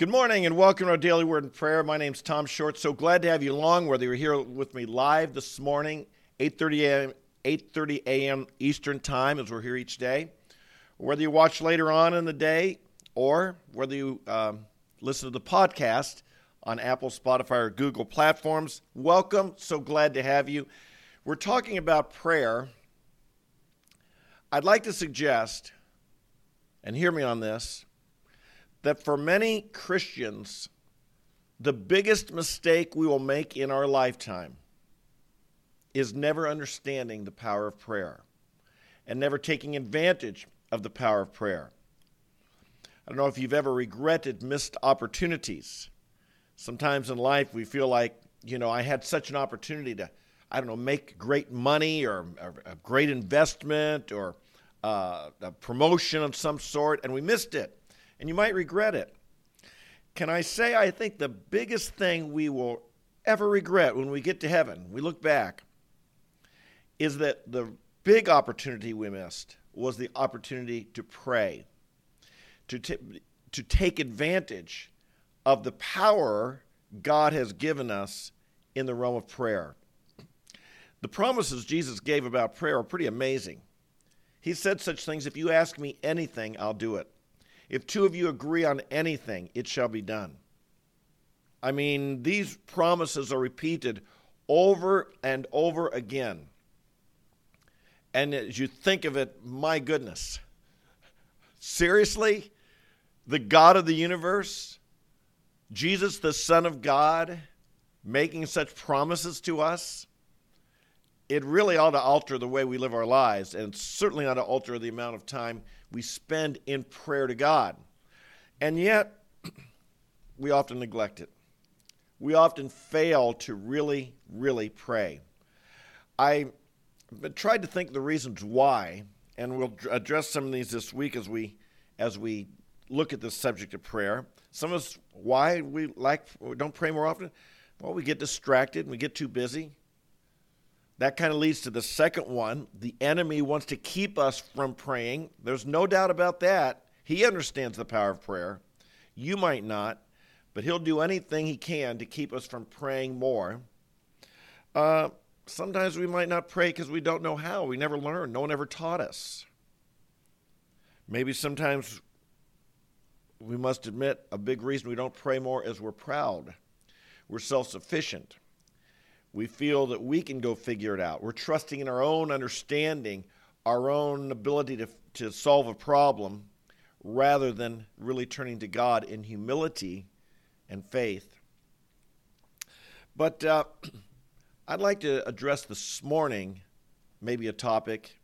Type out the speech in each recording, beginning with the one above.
Good morning and welcome to our daily word and prayer. My name's Tom Short. So glad to have you along, whether you're here with me live this morning, 8:30 a.m. 8:30 a.m. Eastern Time, as we're here each day, whether you watch later on in the day, or whether you um, listen to the podcast on Apple, Spotify, or Google platforms. Welcome. So glad to have you. We're talking about prayer. I'd like to suggest, and hear me on this that for many Christians, the biggest mistake we will make in our lifetime is never understanding the power of prayer and never taking advantage of the power of prayer. I don't know if you've ever regretted missed opportunities. Sometimes in life we feel like, you know, I had such an opportunity to, I don't know, make great money or, or a great investment or uh, a promotion of some sort, and we missed it and you might regret it. Can I say, I think the biggest thing we will ever regret when we get to heaven, we look back, is that the big opportunity we missed was the opportunity to pray, to, t- to take advantage of the power God has given us in the realm of prayer. The promises Jesus gave about prayer are pretty amazing. He said such things if you ask me anything, I'll do it. If two of you agree on anything, it shall be done. I mean, these promises are repeated over and over again. And as you think of it, my goodness, seriously? The God of the universe, Jesus, the Son of God, making such promises to us? It really ought to alter the way we live our lives, and certainly ought to alter the amount of time we spend in prayer to God. And yet, we often neglect it. We often fail to really, really pray. I tried to think the reasons why, and we'll address some of these this week as we as we look at this subject of prayer. Some of us why we like don't pray more often. Well, we get distracted, and we get too busy. That kind of leads to the second one. The enemy wants to keep us from praying. There's no doubt about that. He understands the power of prayer. You might not, but he'll do anything he can to keep us from praying more. Uh, sometimes we might not pray because we don't know how. We never learned. No one ever taught us. Maybe sometimes we must admit a big reason we don't pray more is we're proud. We're self sufficient. We feel that we can go figure it out. We're trusting in our own understanding, our own ability to, to solve a problem, rather than really turning to God in humility and faith. But uh, I'd like to address this morning maybe a topic.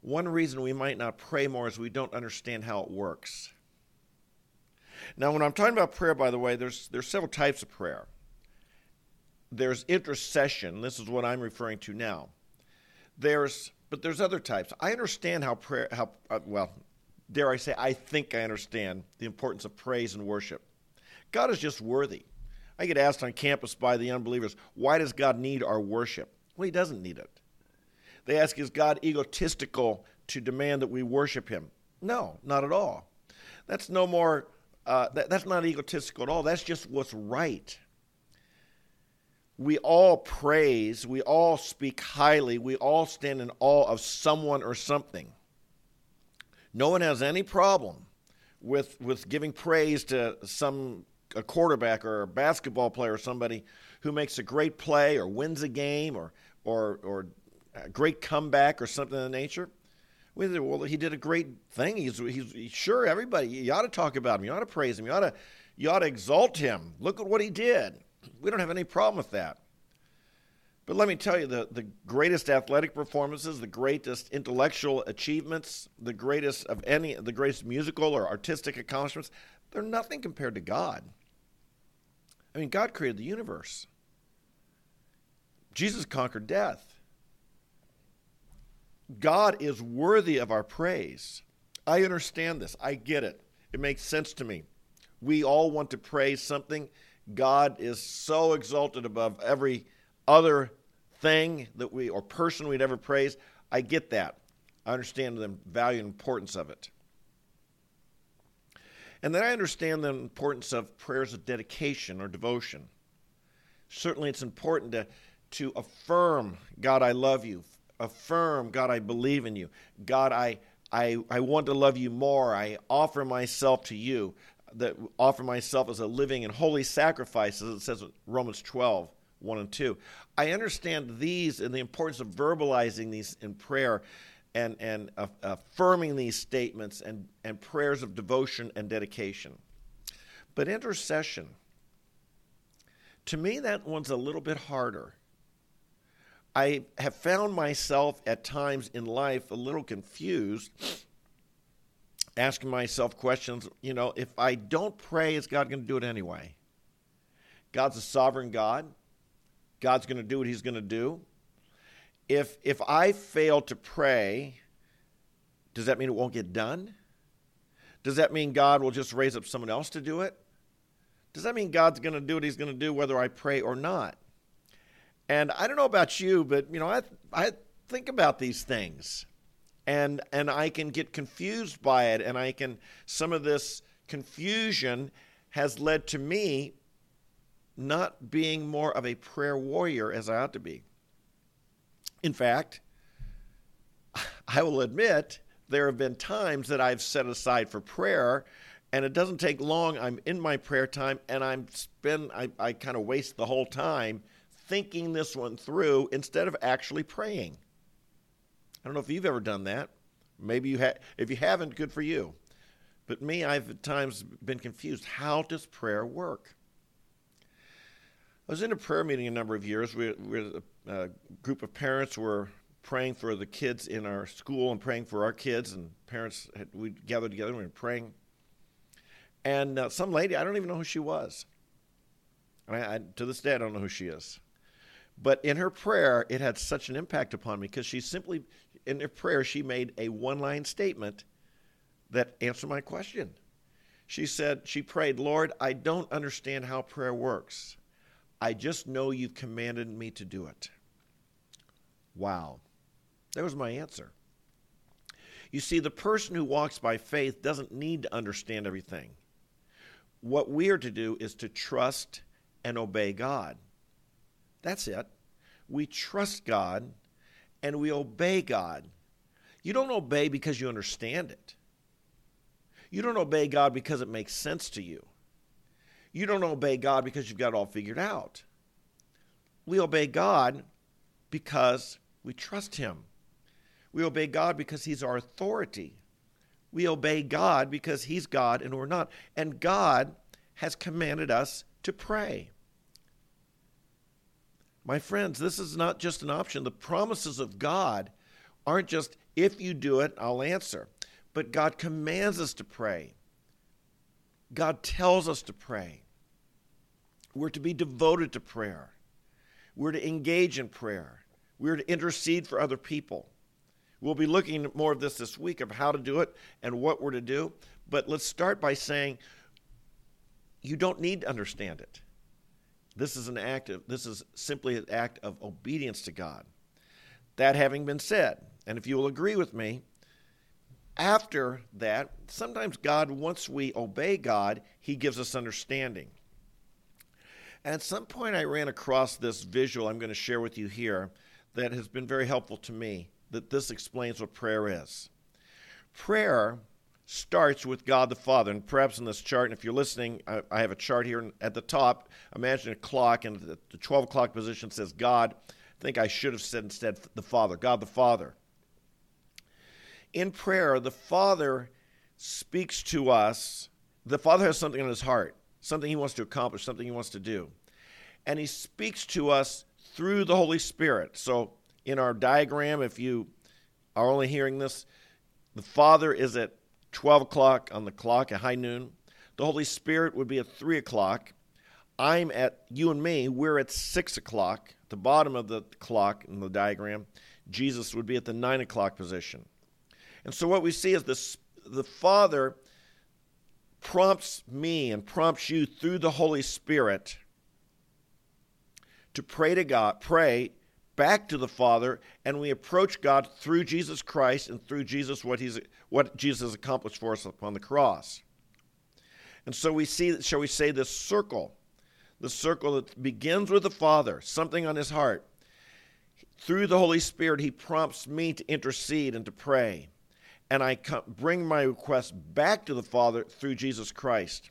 One reason we might not pray more is we don't understand how it works. Now, when I'm talking about prayer, by the way, there's, there's several types of prayer there's intercession. This is what I'm referring to now. There's, but there's other types. I understand how prayer, how uh, well, dare I say, I think I understand the importance of praise and worship. God is just worthy. I get asked on campus by the unbelievers, why does God need our worship? Well, He doesn't need it. They ask, is God egotistical to demand that we worship Him? No, not at all. That's no more. Uh, that, that's not egotistical at all. That's just what's right we all praise, we all speak highly, we all stand in awe of someone or something. No one has any problem with with giving praise to some a quarterback or a basketball player or somebody who makes a great play or wins a game or or or a great comeback or something of the nature. We say, well, he did a great thing. He's, he's, sure everybody you ought to talk about him. You ought to praise him. You ought to you ought to exalt him. Look at what he did. We don't have any problem with that. But let me tell you, the, the greatest athletic performances, the greatest intellectual achievements, the greatest of any, the greatest musical or artistic accomplishments, they're nothing compared to God. I mean, God created the universe. Jesus conquered death. God is worthy of our praise. I understand this. I get it. It makes sense to me. We all want to praise something God is so exalted above every other thing that we or person we'd ever praise. I get that. I understand the value and importance of it. And then I understand the importance of prayers of dedication or devotion. Certainly, it's important to, to affirm, God, I love you. Affirm, God, I believe in you. God, I, I, I want to love you more. I offer myself to you. That offer myself as a living and holy sacrifice, as it says in Romans 12, 1 and 2. I understand these and the importance of verbalizing these in prayer and, and affirming these statements and, and prayers of devotion and dedication. But intercession, to me, that one's a little bit harder. I have found myself at times in life a little confused, asking myself questions. You know, if I don't pray, is God going to do it anyway? God's a sovereign God. God's going to do what He's going to do if if I fail to pray, does that mean it won't get done? Does that mean God will just raise up someone else to do it? Does that mean God's going to do what he's going to do whether I pray or not? And I don't know about you, but you know, I I think about these things. And and I can get confused by it and I can some of this confusion has led to me not being more of a prayer warrior as I ought to be. In fact, I will admit there have been times that I've set aside for prayer, and it doesn't take long. I'm in my prayer time, and I'm spend I, I kind of waste the whole time thinking this one through instead of actually praying. I don't know if you've ever done that. Maybe you have. If you haven't, good for you. But me, I've at times been confused. How does prayer work? I was in a prayer meeting a number of years. We a group of parents were praying for the kids in our school and praying for our kids, and parents had, we gathered together and we were praying. And uh, some lady, I don't even know who she was. I, I, to this day, I don't know who she is. But in her prayer, it had such an impact upon me because she simply, in her prayer, she made a one line statement that answered my question. She said, She prayed, Lord, I don't understand how prayer works. I just know you've commanded me to do it. Wow. That was my answer. You see, the person who walks by faith doesn't need to understand everything. What we are to do is to trust and obey God. That's it. We trust God and we obey God. You don't obey because you understand it. You don't obey God because it makes sense to you. You don't obey God because you've got it all figured out. We obey God because we trust Him. We obey God because He's our authority. We obey God because He's God and we're not. And God has commanded us to pray. My friends, this is not just an option. The promises of God aren't just, if you do it, I'll answer. But God commands us to pray. God tells us to pray. We're to be devoted to prayer. We're to engage in prayer. We're to intercede for other people. We'll be looking at more of this this week of how to do it and what we're to do. But let's start by saying you don't need to understand it. This is an act of this is simply an act of obedience to God. That having been said, and if you will agree with me, after that, sometimes God, once we obey God, He gives us understanding. And at some point, I ran across this visual I'm going to share with you here that has been very helpful to me, that this explains what prayer is. Prayer starts with God the Father. And perhaps in this chart, and if you're listening, I, I have a chart here at the top. Imagine a clock, and the, the 12 o'clock position says God. I think I should have said instead the Father, God the Father. In prayer, the Father speaks to us. The Father has something in his heart something he wants to accomplish, something he wants to do. And he speaks to us through the Holy Spirit. So, in our diagram, if you are only hearing this, the Father is at 12 o'clock on the clock at high noon. The Holy Spirit would be at 3 o'clock. I'm at, you and me, we're at 6 o'clock, the bottom of the clock in the diagram. Jesus would be at the 9 o'clock position. And so, what we see is this, the Father prompts me and prompts you through the Holy Spirit to pray to God, pray back to the Father, and we approach God through Jesus Christ and through Jesus what he's what Jesus accomplished for us upon the cross. And so we see, shall we say, this circle, the circle that begins with the Father, something on his heart. Through the Holy Spirit, he prompts me to intercede and to pray. And I bring my request back to the Father through Jesus Christ.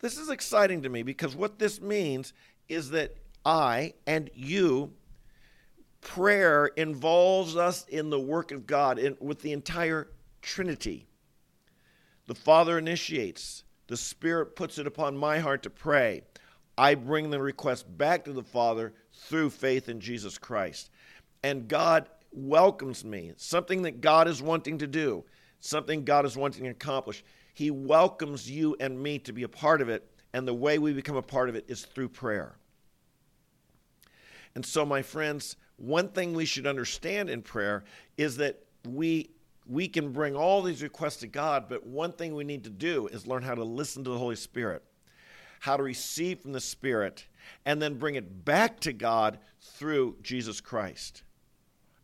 This is exciting to me because what this means is that I and you, prayer involves us in the work of God in, with the entire Trinity. The Father initiates, the Spirit puts it upon my heart to pray. I bring the request back to the Father through faith in Jesus Christ. And God welcomes me, something that God is wanting to do, something God is wanting to accomplish. He welcomes you and me to be a part of it, and the way we become a part of it is through prayer. And so, my friends, one thing we should understand in prayer is that we we can bring all these requests to God, but one thing we need to do is learn how to listen to the Holy Spirit, how to receive from the Spirit, and then bring it back to God through Jesus Christ.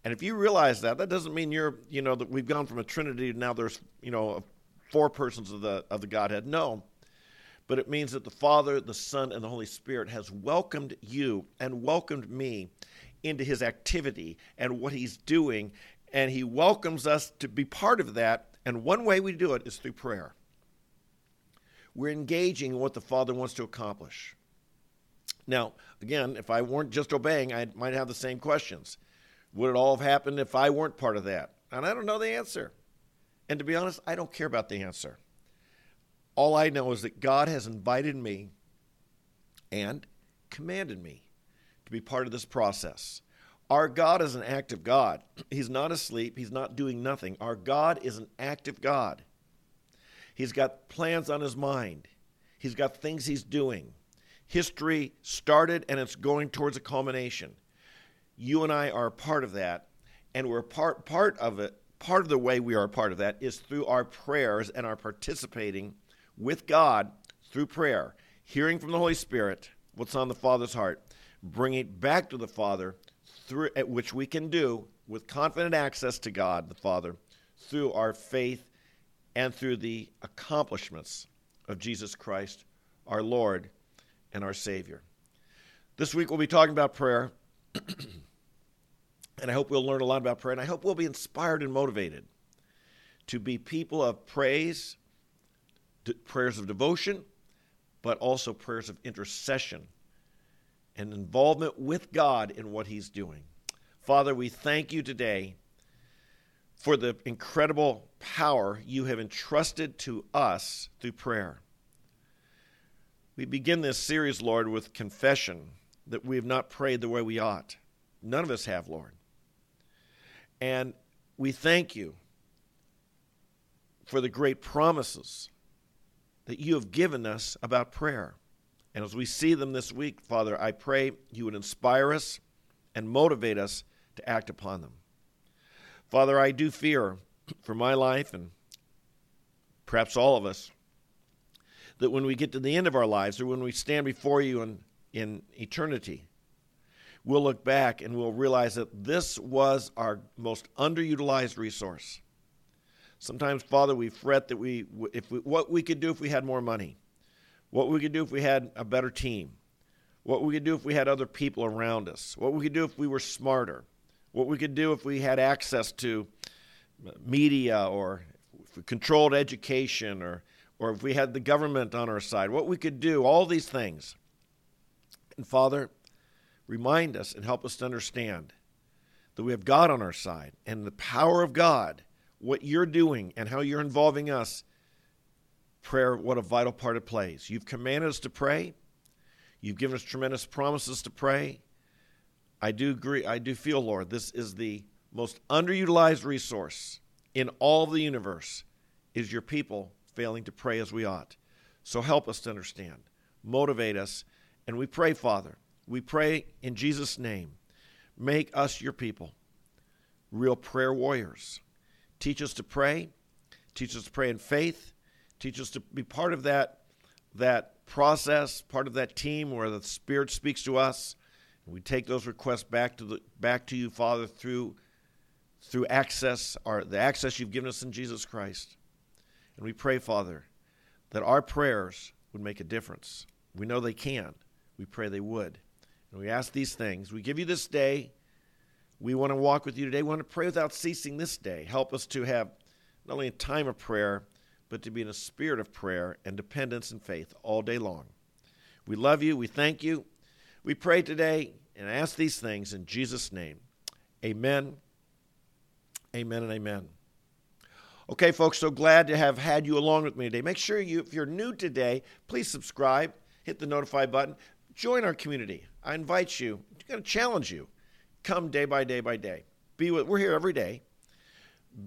And if you realize that, that doesn't mean you're, you know, that we've gone from a Trinity to now there's, you know, four persons of the of the Godhead. No. But it means that the Father, the Son, and the Holy Spirit has welcomed you and welcomed me into his activity and what he's doing and He welcomes us to be part of that. And one way we do it is through prayer. We're engaging in what the Father wants to accomplish. Now, again, if I weren't just obeying, I might have the same questions. Would it all have happened if I weren't part of that? And I don't know the answer. And to be honest, I don't care about the answer. All I know is that God has invited me and commanded me to be part of this process. Our God is an active God. He's not asleep, He's not doing nothing. Our God is an active God. He's got plans on His mind, He's got things He's doing. History started and it's going towards a culmination. You and I are part of that, and we're part, part of it. Part of the way we are part of that is through our prayers and our participating with God through prayer, hearing from the Holy Spirit what's on the Father's heart, bringing it back to the Father through which we can do with confident access to God the Father through our faith and through the accomplishments of Jesus Christ, our Lord and our Savior. This week we'll be talking about prayer, and I hope we'll learn a lot about prayer, and I hope we'll be inspired and motivated to be people of praise, prayers of devotion, but also prayers of intercession and involvement with God in what He's doing. Father, we thank you today for the incredible power you have entrusted to us through prayer. We begin this series, Lord, with confession that we have not prayed the way we ought. None of us have, Lord. And we thank you for the great promises that you have given us about prayer. And as we see them this week, Father, I pray you would inspire us and motivate us to act upon them. Father, I do fear for my life and perhaps all of us that when we get to the end of our lives or when we stand before you in, in eternity, we'll look back and we'll realize that this was our most underutilized resource. Sometimes, Father, we fret that we, if we, what we could do if we had more money what we could do if we had a better team, what we could do if we had other people around us, what we could do if we were smarter, what we could do if we had access to media or if we controlled education or, or if we had the government on our side, what we could do, all these things. And Father, remind us and help us to understand that we have God on our side and the power of God, what you're doing and how you're involving us prayer, what a vital part it plays. You've commanded us to pray. You've given us tremendous promises to pray. I do agree. I do feel, Lord, this is the most underutilized resource in all of the universe is your people failing to pray as we ought. So help us to understand, motivate us, and we pray, Father, we pray in Jesus' name, make us your people, real prayer warriors. Teach us to pray, teach us to pray in faith, Teach us to be part of that, that process, part of that team where the Spirit speaks to us. And we take those requests back to, the, back to you, Father, through, through access, our, the access you've given us in Jesus Christ. And we pray, Father, that our prayers would make a difference. We know they can. We pray they would. And we ask these things. We give you this day. We want to walk with you today. We want to pray without ceasing this day. Help us to have not only a time of prayer, but to be in a spirit of prayer and dependence and faith all day long. We love you. We thank you. We pray today and ask these things in Jesus' name. Amen. Amen and amen. Okay, folks, so glad to have had you along with me today. Make sure you, if you're new today, please subscribe, hit the notify button, join our community. I invite you, I'm going to challenge you. Come day by day by day. Be with, we're here every day.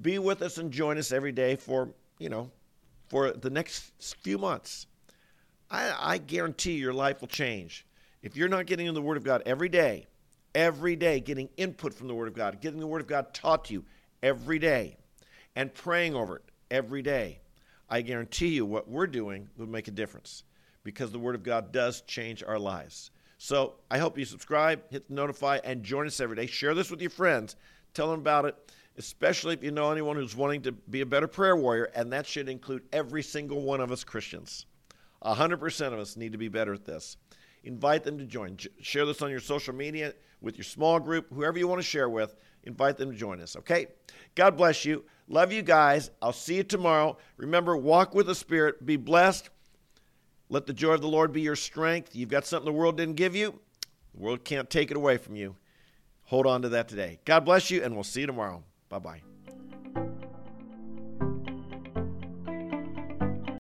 Be with us and join us every day for, you know, for the next few months. I, I guarantee your life will change. If you're not getting in the Word of God every day, every day, getting input from the Word of God, getting the Word of God taught to you every day, and praying over it every day, I guarantee you what we're doing will make a difference because the Word of God does change our lives. So I hope you subscribe, hit the notify, and join us every day. Share this with your friends. Tell them about it, especially if you know anyone who's wanting to be a better prayer warrior, and that should include every single one of us Christians. 100% of us need to be better at this. Invite them to join. Share this on your social media with your small group, whoever you want to share with. Invite them to join us, okay? God bless you. Love you guys. I'll see you tomorrow. Remember, walk with the Spirit. Be blessed. Let the joy of the Lord be your strength. You've got something the world didn't give you, the world can't take it away from you. Hold on to that today. God bless you, and we'll see you tomorrow. Bye bye.